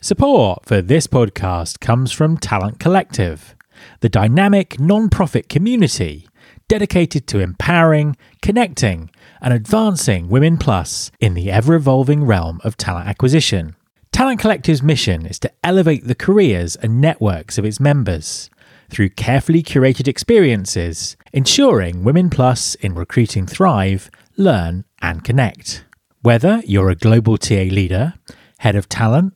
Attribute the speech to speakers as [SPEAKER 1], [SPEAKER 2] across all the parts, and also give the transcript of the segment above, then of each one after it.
[SPEAKER 1] Support for this podcast comes from Talent Collective, the dynamic non profit community dedicated to empowering, connecting, and advancing Women Plus in the ever evolving realm of talent acquisition. Talent Collective's mission is to elevate the careers and networks of its members through carefully curated experiences, ensuring Women Plus in recruiting thrive, learn, and connect. Whether you're a global TA leader, head of talent,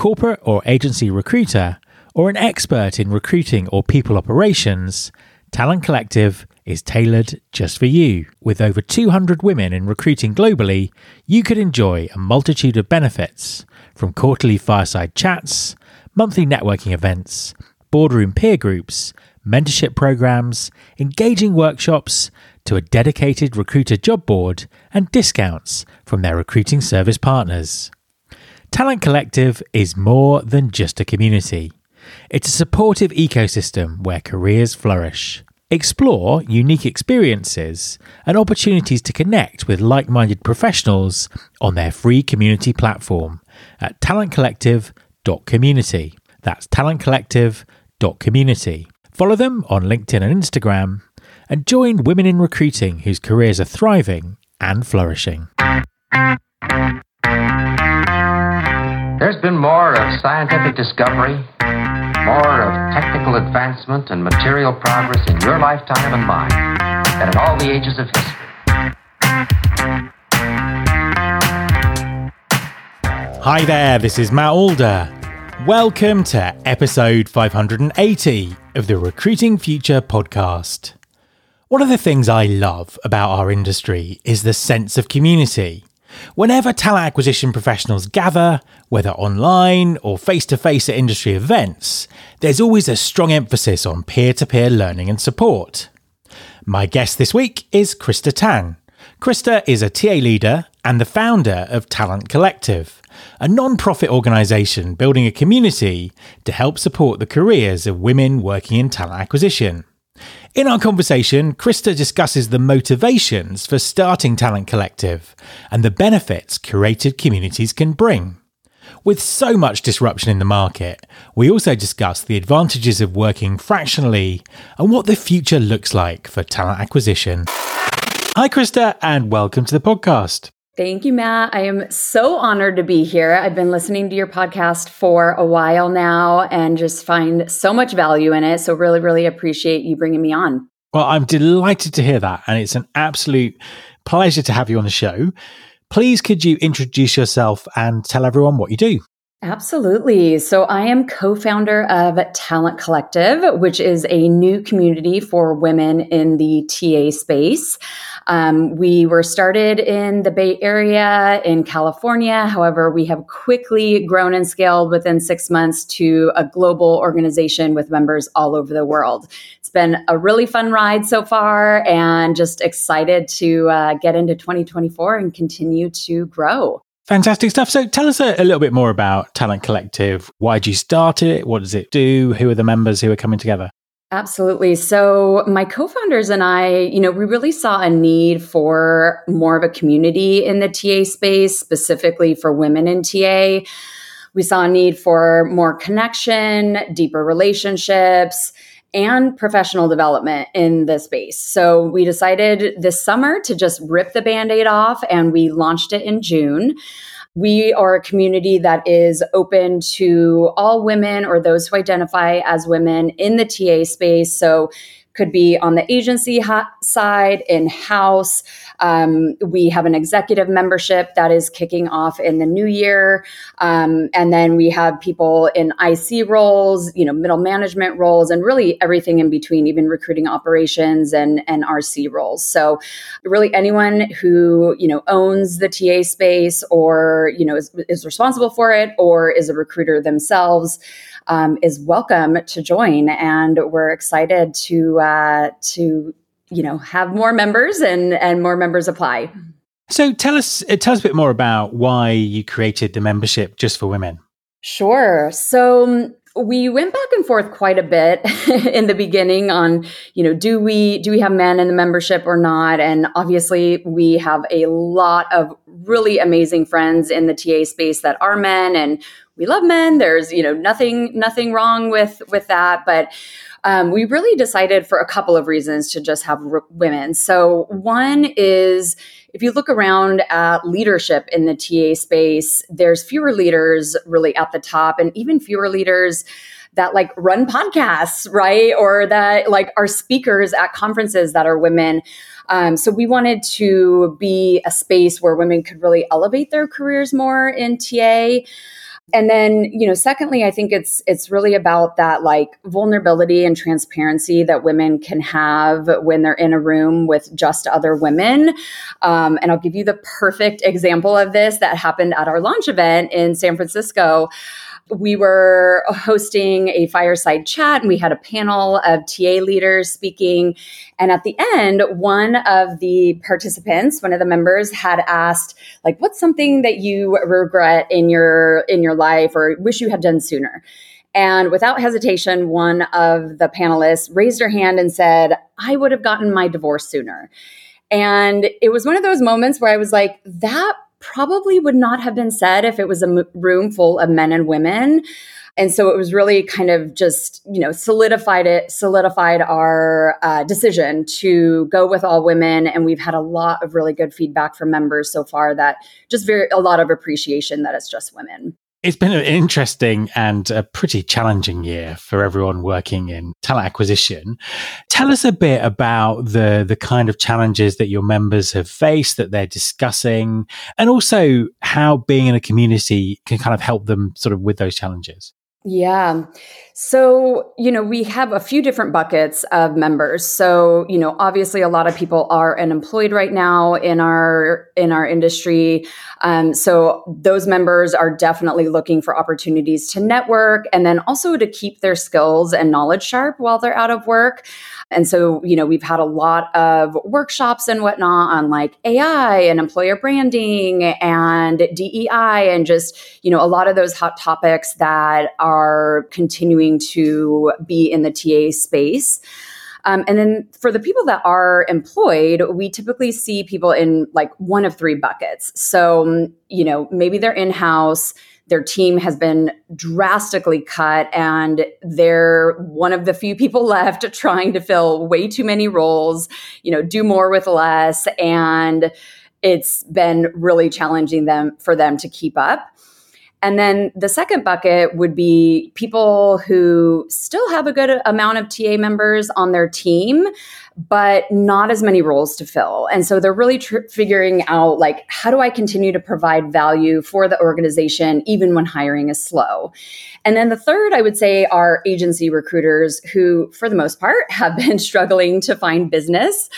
[SPEAKER 1] corporate or agency recruiter, or an expert in recruiting or people operations, Talent Collective is tailored just for you. With over 200 women in recruiting globally, you could enjoy a multitude of benefits from quarterly fireside chats, monthly networking events, boardroom peer groups, mentorship programs, engaging workshops, to a dedicated recruiter job board and discounts from their recruiting service partners. Talent Collective is more than just a community. It's a supportive ecosystem where careers flourish. Explore unique experiences and opportunities to connect with like minded professionals on their free community platform at talentcollective.community. That's talentcollective.community. Follow them on LinkedIn and Instagram and join women in recruiting whose careers are thriving and flourishing.
[SPEAKER 2] There's been more of scientific discovery, more of technical advancement and material progress in your lifetime and mine than in all the ages of history.
[SPEAKER 1] Hi there, this is Matt Alder. Welcome to episode 580 of the Recruiting Future podcast. One of the things I love about our industry is the sense of community. Whenever talent acquisition professionals gather, whether online or face to face at industry events, there's always a strong emphasis on peer to peer learning and support. My guest this week is Krista Tan. Krista is a TA leader and the founder of Talent Collective, a non profit organisation building a community to help support the careers of women working in talent acquisition. In our conversation, Krista discusses the motivations for starting Talent Collective and the benefits curated communities can bring. With so much disruption in the market, we also discuss the advantages of working fractionally and what the future looks like for talent acquisition. Hi, Krista, and welcome to the podcast.
[SPEAKER 3] Thank you, Matt. I am so honored to be here. I've been listening to your podcast for a while now and just find so much value in it. So, really, really appreciate you bringing me on.
[SPEAKER 1] Well, I'm delighted to hear that. And it's an absolute pleasure to have you on the show. Please, could you introduce yourself and tell everyone what you do?
[SPEAKER 3] Absolutely. So I am co founder of Talent Collective, which is a new community for women in the TA space. Um, we were started in the Bay Area in California. However, we have quickly grown and scaled within six months to a global organization with members all over the world. It's been a really fun ride so far and just excited to uh, get into 2024 and continue to grow.
[SPEAKER 1] Fantastic stuff. So tell us a, a, little bit more about Talent Collective. Why did you start it? What does it do? Who are the members who are coming together?
[SPEAKER 3] Absolutely. So my co-founders and I, you know, we really saw a need for more of a community in the TA space, specifically for women in TA. We saw a need for more connection, deeper relationships, and professional development in the space. So we decided this summer to just rip the band aid off and we launched it in June. We are a community that is open to all women or those who identify as women in the TA space. So could be on the agency side, in house. Um, we have an executive membership that is kicking off in the new year. Um, and then we have people in IC roles, you know, middle management roles, and really everything in between, even recruiting operations and, and RC roles. So really anyone who, you know, owns the TA space or, you know, is, is responsible for it or is a recruiter themselves um, is welcome to join. And we're excited to uh, to you know have more members and and more members apply.
[SPEAKER 1] So tell us uh, tell us a bit more about why you created the membership just for women.
[SPEAKER 3] Sure. So um, we went back and forth quite a bit in the beginning on you know do we do we have men in the membership or not and obviously we have a lot of really amazing friends in the TA space that are men and we love men. There's, you know, nothing, nothing wrong with, with that. But um, we really decided for a couple of reasons to just have r- women. So one is if you look around at leadership in the TA space, there's fewer leaders really at the top and even fewer leaders that like run podcasts, right? Or that like are speakers at conferences that are women. Um, so we wanted to be a space where women could really elevate their careers more in TA and then you know secondly i think it's it's really about that like vulnerability and transparency that women can have when they're in a room with just other women. Um, and i'll give you the perfect example of this that happened at our launch event in san francisco we were hosting a fireside chat and we had a panel of TA leaders speaking. And at the end, one of the participants, one of the members had asked, like, what's something that you regret in your in your life or wish you had done sooner? And without hesitation, one of the panelists raised her hand and said, I would have gotten my divorce sooner. And it was one of those moments where I was like, that probably would not have been said if it was a m- room full of men and women. And so it was really kind of just, you know, solidified it, solidified our uh, decision to go with all women. And we've had a lot of really good feedback from members so far that just very, a lot of appreciation that it's just women.
[SPEAKER 1] It's been an interesting and a pretty challenging year for everyone working in talent acquisition. Tell us a bit about the the kind of challenges that your members have faced that they're discussing and also how being in a community can kind of help them sort of with those challenges.
[SPEAKER 3] Yeah. So, you know, we have a few different buckets of members. So, you know, obviously a lot of people are unemployed right now in our in our industry. Um, so those members are definitely looking for opportunities to network and then also to keep their skills and knowledge sharp while they're out of work. And so, you know, we've had a lot of workshops and whatnot on like AI and employer branding and DEI and just, you know, a lot of those hot topics that are continuing to be in the TA space. Um, and then for the people that are employed, we typically see people in like one of three buckets. So, you know, maybe they're in house their team has been drastically cut and they're one of the few people left trying to fill way too many roles, you know, do more with less and it's been really challenging them for them to keep up. And then the second bucket would be people who still have a good amount of TA members on their team, but not as many roles to fill. And so they're really tr- figuring out like, how do I continue to provide value for the organization even when hiring is slow? And then the third, I would say, are agency recruiters who, for the most part, have been struggling to find business.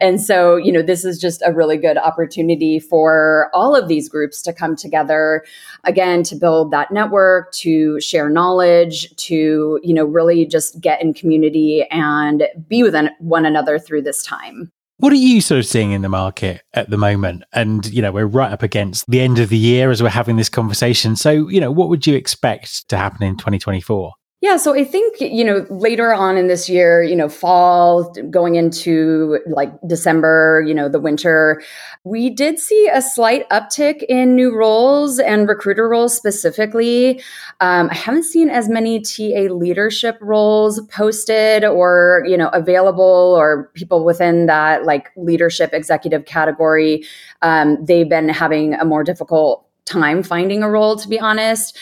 [SPEAKER 3] And so, you know, this is just a really good opportunity for all of these groups to come together again to build that network, to share knowledge, to, you know, really just get in community and be with one another through this time.
[SPEAKER 1] What are you sort of seeing in the market at the moment? And, you know, we're right up against the end of the year as we're having this conversation. So, you know, what would you expect to happen in 2024?
[SPEAKER 3] Yeah, so I think, you know, later on in this year, you know, fall going into like December, you know, the winter, we did see a slight uptick in new roles and recruiter roles specifically. Um, I haven't seen as many TA leadership roles posted or, you know, available or people within that like leadership executive category. Um, they've been having a more difficult time finding a role, to be honest.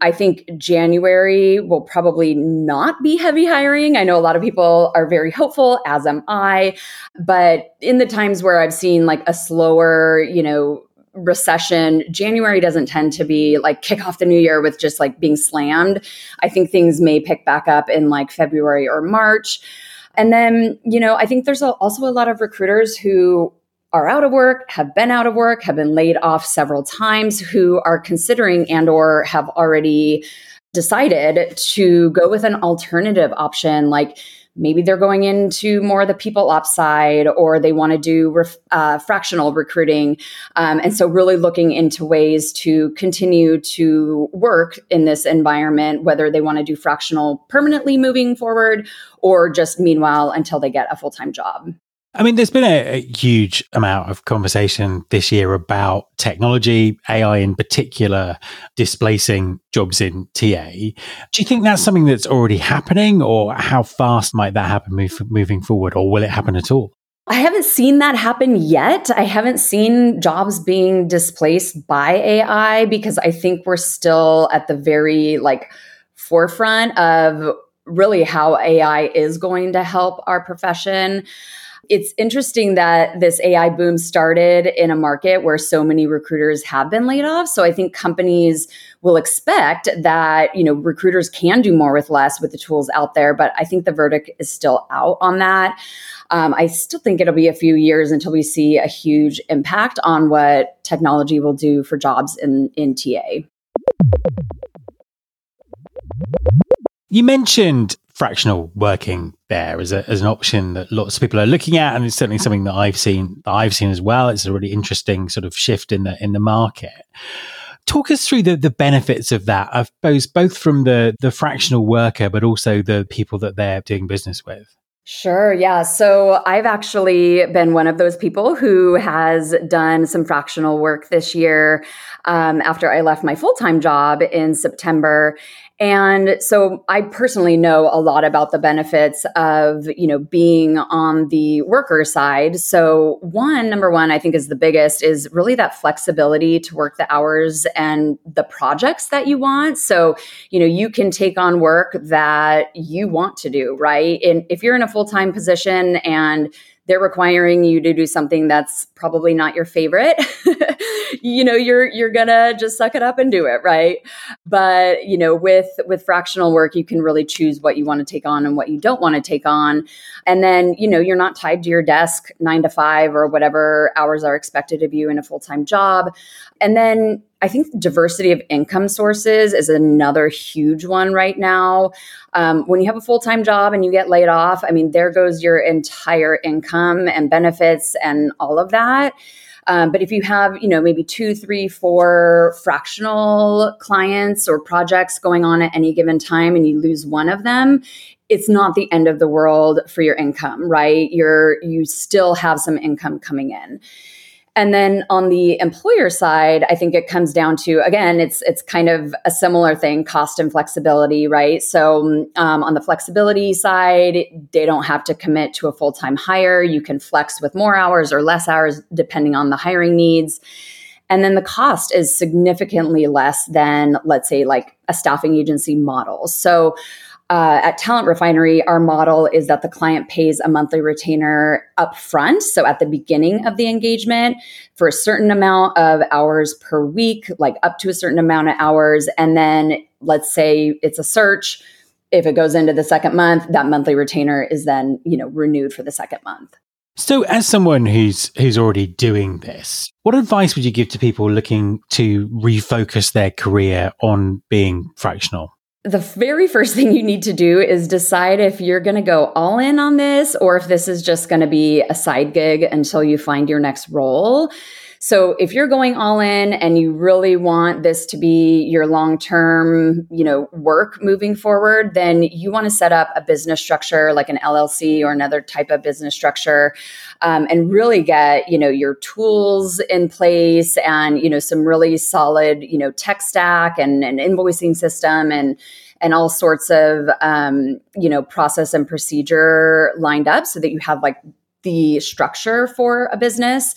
[SPEAKER 3] I think January will probably not be heavy hiring. I know a lot of people are very hopeful, as am I. But in the times where I've seen like a slower, you know, recession, January doesn't tend to be like kick off the new year with just like being slammed. I think things may pick back up in like February or March. And then, you know, I think there's also a lot of recruiters who are out of work, have been out of work, have been laid off several times, who are considering and or have already decided to go with an alternative option like maybe they're going into more of the people ops side or they want to do ref, uh, fractional recruiting um, and so really looking into ways to continue to work in this environment whether they want to do fractional permanently moving forward or just meanwhile until they get a full-time job
[SPEAKER 1] I mean, there's been a, a, huge amount of conversation this year about technology, AI in particular, displacing jobs in TA. Do you think that's something that's already happening, or how fast might that happen move, moving forward, or will it happen at all?
[SPEAKER 3] I haven't seen that happen yet. I haven't seen jobs being displaced by AI because I think we're still at the very like forefront of really how AI is going to help our profession. It's interesting that this AI boom started in a market where so many recruiters have been laid off. So I think companies will expect that, you know, recruiters can do more with less with the tools out there, but I think the verdict is still out on that. Um, I still think it'll be a few years until we see a huge impact on what technology will do for jobs in, in TA.
[SPEAKER 1] You mentioned fractional working there as, a, as an option that lots of people are looking at, and it's certainly something that I've seen that I've seen as well. It's a really interesting sort of shift in the in the market. Talk us through the, the benefits of that, I suppose, both from the the fractional worker, but also the people that they're doing business with.
[SPEAKER 3] Sure. Yeah. So I've actually been one of those people who has done some fractional work this year um, after I left my full time job in September. And so I personally know a lot about the benefits of, you know, being on the worker side. So one, number one, I think is the biggest is really that flexibility to work the hours and the projects that you want. So, you know, you can take on work that you want to do, right? And if you're in a full-time position and they're requiring you to do something that's probably not your favorite you know you're you're gonna just suck it up and do it right but you know with with fractional work you can really choose what you want to take on and what you don't want to take on and then you know you're not tied to your desk 9 to 5 or whatever hours are expected of you in a full-time job and then I think diversity of income sources is another huge one right now. Um, when you have a full time job and you get laid off, I mean, there goes your entire income and benefits and all of that. Um, but if you have, you know, maybe two, three, four fractional clients or projects going on at any given time and you lose one of them, it's not the end of the world for your income, right? You're, you still have some income coming in. And then on the employer side, I think it comes down to again, it's it's kind of a similar thing, cost and flexibility, right? So um, on the flexibility side, they don't have to commit to a full time hire. You can flex with more hours or less hours depending on the hiring needs. And then the cost is significantly less than, let's say, like a staffing agency model. So uh, at Talent Refinery, our model is that the client pays a monthly retainer upfront, so at the beginning of the engagement, for a certain amount of hours per week, like up to a certain amount of hours, and then let's say it's a search. If it goes into the second month, that monthly retainer is then you know renewed for the second month.
[SPEAKER 1] So, as someone who's who's already doing this, what advice would you give to people looking to refocus their career on being fractional?
[SPEAKER 3] The very first thing you need to do is decide if you're going to go all in on this or if this is just going to be a side gig until you find your next role. So if you're going all in and you really want this to be your long-term, you know, work moving forward, then you want to set up a business structure like an LLC or another type of business structure, um, and really get you know your tools in place and you know some really solid you know tech stack and an invoicing system and and all sorts of um, you know process and procedure lined up so that you have like the structure for a business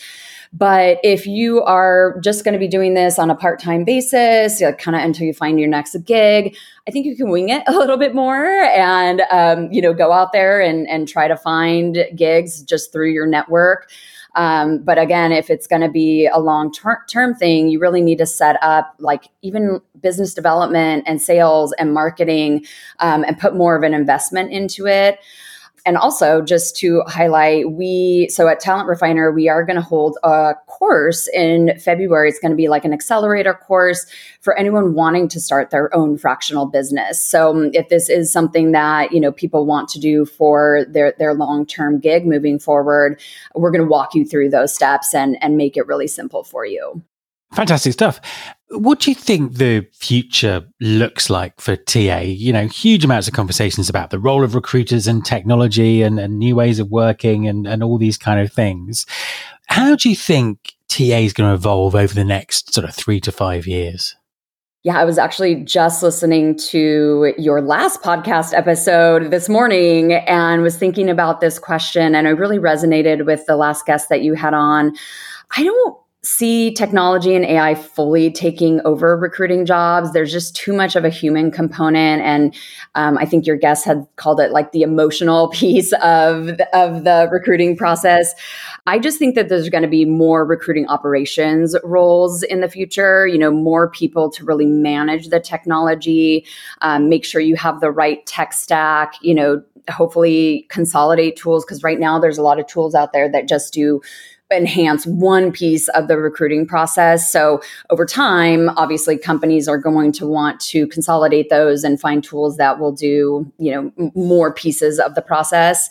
[SPEAKER 3] but if you are just going to be doing this on a part time basis, like kind of until you find your next gig, I think you can wing it a little bit more and, um, you know, go out there and, and try to find gigs just through your network. Um, but again, if it's going to be a long term thing, you really need to set up like even business development and sales and marketing um, and put more of an investment into it and also just to highlight we so at Talent Refinery we are going to hold a course in february. It's going to be like an accelerator course for anyone wanting to start their own fractional business. So um, if this is something that you know people want to do for their their long-term gig moving forward we're going to walk you through those steps and and make it really simple for you
[SPEAKER 1] Fantastic stuff. What do you think the future looks like for TA? You know, huge amounts of conversations about the role of recruiters and technology and, and new ways of working and, and all these kind of things. How do you think TA is going to evolve over the next sort of three to five years?
[SPEAKER 3] Yeah, I was actually just listening to your last podcast episode this morning and was thinking about this question. And I really resonated with the last guest that you had on. I don't see technology and AI fully taking over recruiting jobs. There's just too much of a human component, and um, I think your guest had called it like the emotional piece of of the recruiting process. I just think that there's going to be more recruiting operations roles in the future. You know, more people to really manage the technology, um, make sure you have the right tech stack. You know, hopefully consolidate tools because right now there's a lot of tools out there that just do enhance one piece of the recruiting process. So over time, obviously companies are going to want to consolidate those and find tools that will do, you know, more pieces of the process.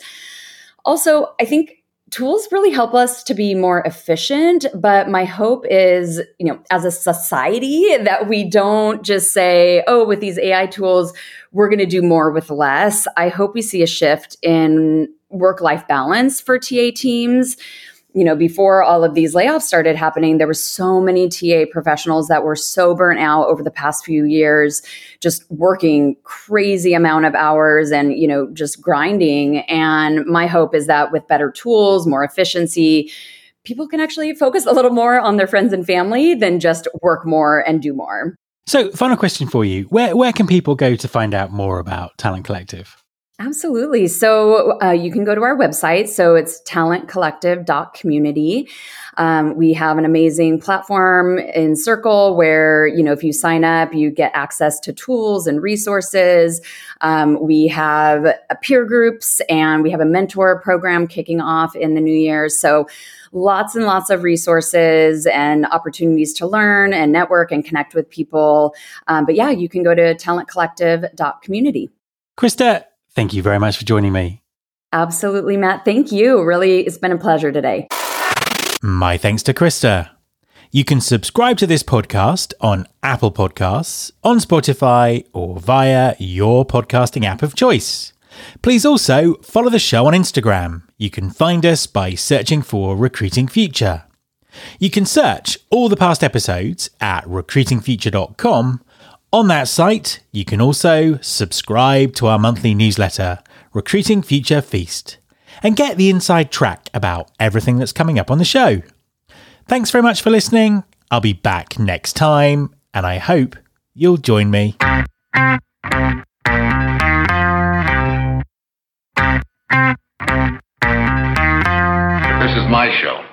[SPEAKER 3] Also, I think tools really help us to be more efficient but my hope is you know as a society that we don't just say oh with these ai tools we're going to do more with less i hope we see a shift in work life balance for ta teams you know, before all of these layoffs started happening, there were so many TA professionals that were so burnt out over the past few years, just working crazy amount of hours and, you know, just grinding. And my hope is that with better tools, more efficiency, people can actually focus a little more on their friends and family than just work more and do more.
[SPEAKER 1] So, final question for you. Where where can people go to find out more about Talent Collective?
[SPEAKER 3] Absolutely. So uh, you can go to our website. So it's talentcollective.community. Um, we have an amazing platform in Circle where, you know, if you sign up, you get access to tools and resources. Um, we have peer groups and we have a mentor program kicking off in the new year. So lots and lots of resources and opportunities to learn and network and connect with people. Um, but yeah, you can go to talentcollective.community.
[SPEAKER 1] Krista, Thank you very much for joining me.
[SPEAKER 3] Absolutely, Matt. Thank you. Really, it's been a pleasure today.
[SPEAKER 1] My thanks to Krista. You can subscribe to this podcast on Apple Podcasts, on Spotify, or via your podcasting app of choice. Please also follow the show on Instagram. You can find us by searching for Recruiting Future. You can search all the past episodes at recruitingfuture.com on that site, you can also subscribe to our monthly newsletter, Recruiting Future Feast, and get the inside track about everything that's coming up on the show. Thanks very much for listening. I'll be back next time, and I hope you'll join me.
[SPEAKER 4] This is my show.